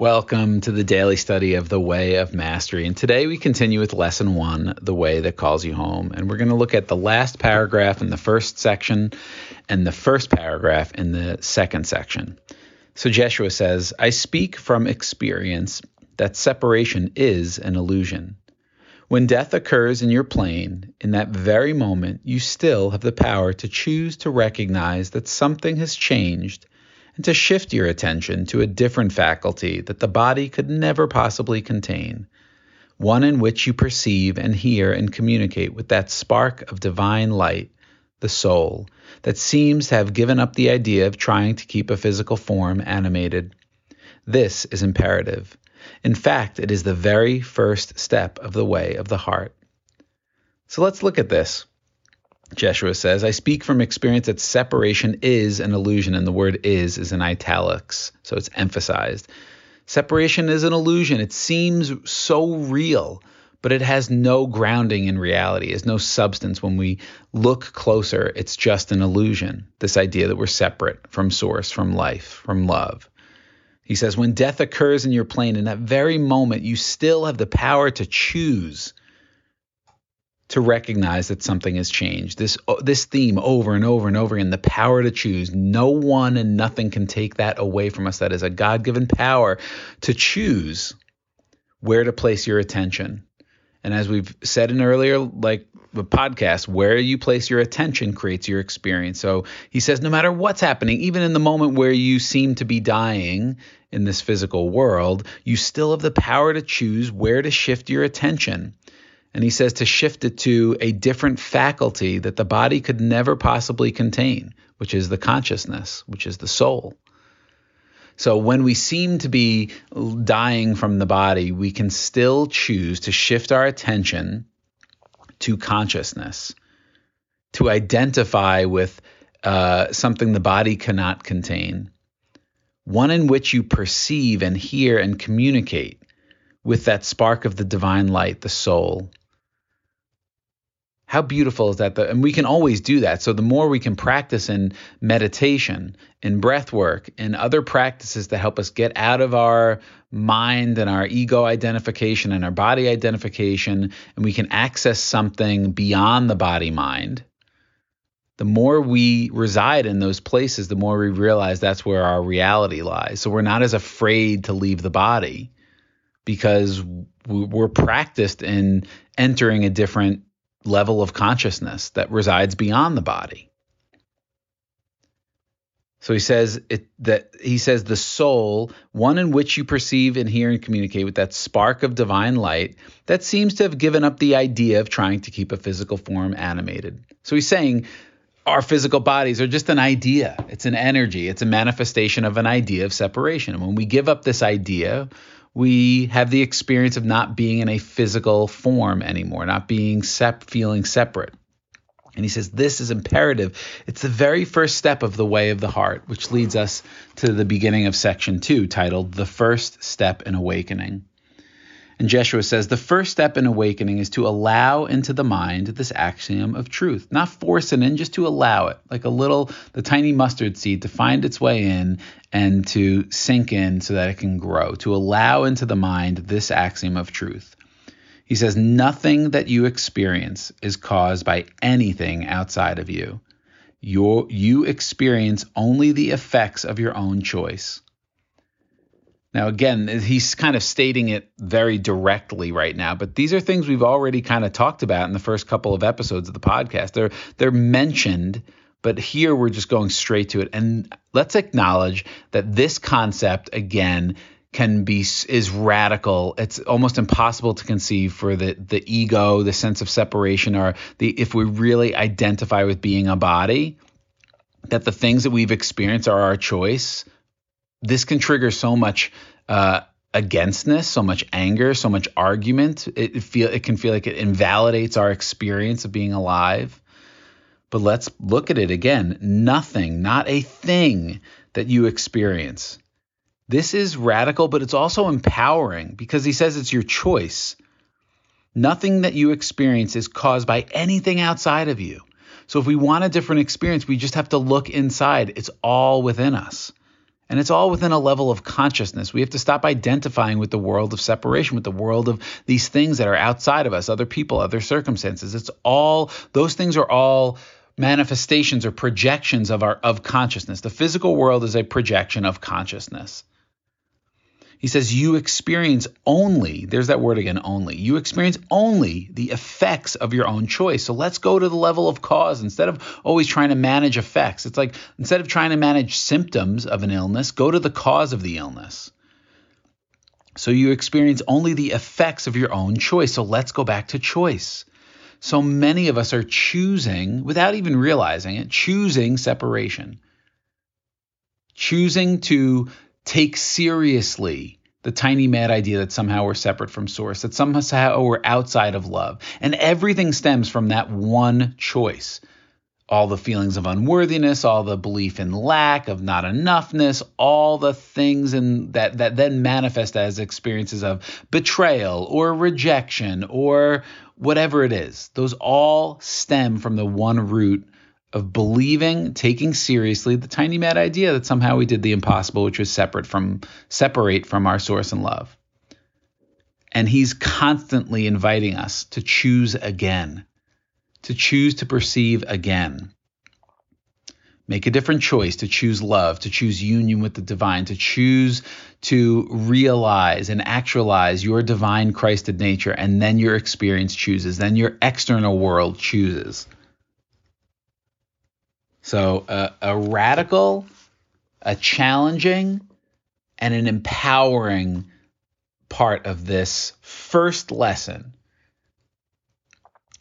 Welcome to the daily study of the Way of Mastery. And today we continue with lesson one, The Way That Calls You Home. And we're going to look at the last paragraph in the first section and the first paragraph in the second section. So Jeshua says, I speak from experience that separation is an illusion. When death occurs in your plane, in that very moment, you still have the power to choose to recognize that something has changed and to shift your attention to a different faculty that the body could never possibly contain, one in which you perceive and hear and communicate with that spark of divine light, the soul, that seems to have given up the idea of trying to keep a physical form animated. This is imperative. In fact, it is the very first step of the way of the heart. So let's look at this. Jeshua says, I speak from experience that separation is an illusion, and the word is is in italics, so it's emphasized. Separation is an illusion. It seems so real, but it has no grounding in reality, has no substance. When we look closer, it's just an illusion. This idea that we're separate from source, from life, from love. He says, when death occurs in your plane, in that very moment, you still have the power to choose to recognize that something has changed. This oh, this theme over and over and over again, the power to choose. No one and nothing can take that away from us. That is a God-given power to choose where to place your attention. And as we've said in earlier like the podcast, where you place your attention creates your experience. So he says no matter what's happening, even in the moment where you seem to be dying in this physical world, you still have the power to choose where to shift your attention. And he says to shift it to a different faculty that the body could never possibly contain, which is the consciousness, which is the soul. So when we seem to be dying from the body, we can still choose to shift our attention to consciousness, to identify with uh, something the body cannot contain, one in which you perceive and hear and communicate with that spark of the divine light, the soul. How beautiful is that? And we can always do that. So the more we can practice in meditation, in breath work, in other practices that help us get out of our mind and our ego identification and our body identification, and we can access something beyond the body mind, the more we reside in those places, the more we realize that's where our reality lies. So we're not as afraid to leave the body because we're practiced in entering a different level of consciousness that resides beyond the body. So he says it, that he says the soul, one in which you perceive and hear and communicate with that spark of divine light that seems to have given up the idea of trying to keep a physical form animated. So he's saying our physical bodies are just an idea. It's an energy. It's a manifestation of an idea of separation. And when we give up this idea, we have the experience of not being in a physical form anymore, not being sep- feeling separate. And he says this is imperative. It's the very first step of the way of the heart, which leads us to the beginning of section two, titled The First Step in Awakening. And Jeshua says the first step in awakening is to allow into the mind this axiom of truth, not force it in, just to allow it, like a little, the tiny mustard seed to find its way in and to sink in so that it can grow, to allow into the mind this axiom of truth. He says, nothing that you experience is caused by anything outside of you. Your, you experience only the effects of your own choice. Now, again, he's kind of stating it very directly right now, but these are things we've already kind of talked about in the first couple of episodes of the podcast. They're they're mentioned, but here we're just going straight to it. And let's acknowledge that this concept again can be is radical. It's almost impossible to conceive for the the ego, the sense of separation, or the if we really identify with being a body, that the things that we've experienced are our choice this can trigger so much uh, againstness, so much anger, so much argument. It, it feel it can feel like it invalidates our experience of being alive. But let's look at it again. Nothing, not a thing that you experience. This is radical, but it's also empowering because he says it's your choice. Nothing that you experience is caused by anything outside of you. So if we want a different experience, we just have to look inside. It's all within us. And it's all within a level of consciousness. We have to stop identifying with the world of separation, with the world of these things that are outside of us, other people, other circumstances. It's all, those things are all manifestations or projections of our of consciousness. The physical world is a projection of consciousness. He says you experience only, there's that word again, only. You experience only the effects of your own choice. So let's go to the level of cause instead of always trying to manage effects. It's like instead of trying to manage symptoms of an illness, go to the cause of the illness. So you experience only the effects of your own choice. So let's go back to choice. So many of us are choosing, without even realizing it, choosing separation. Choosing to take seriously the tiny mad idea that somehow we're separate from source, that somehow we're outside of love. And everything stems from that one choice. All the feelings of unworthiness, all the belief in lack, of not enoughness, all the things in that that then manifest as experiences of betrayal or rejection or whatever it is. Those all stem from the one root of believing, taking seriously the tiny mad idea that somehow we did the impossible, which was separate from separate from our source and love. And he's constantly inviting us to choose again, to choose to perceive again. Make a different choice to choose love, to choose union with the divine, to choose to realize and actualize your divine Christed nature, and then your experience chooses, then your external world chooses. So uh, a radical, a challenging, and an empowering part of this first lesson.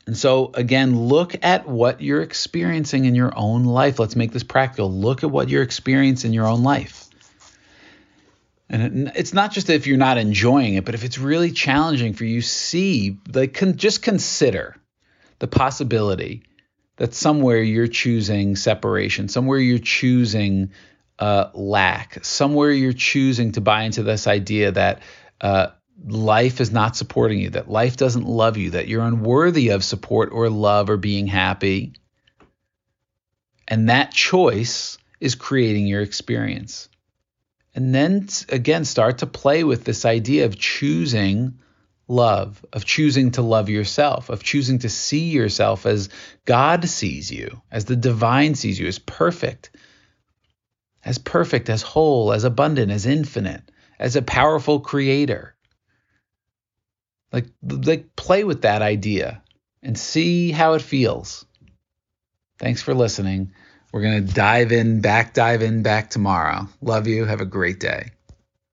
And so, again, look at what you're experiencing in your own life. Let's make this practical. Look at what you're experiencing in your own life. And it's not just if you're not enjoying it, but if it's really challenging for you, see, like, con- just consider the possibility that somewhere you're choosing separation, somewhere you're choosing uh, lack, somewhere you're choosing to buy into this idea that uh, life is not supporting you, that life doesn't love you, that you're unworthy of support or love or being happy. And that choice is creating your experience. And then again, start to play with this idea of choosing love, of choosing to love yourself, of choosing to see yourself as God sees you, as the divine sees you, as perfect, as perfect, as whole, as abundant, as infinite, as a powerful creator. Like, like play with that idea and see how it feels. Thanks for listening. We're going to dive in, back dive in back tomorrow. Love you. Have a great day.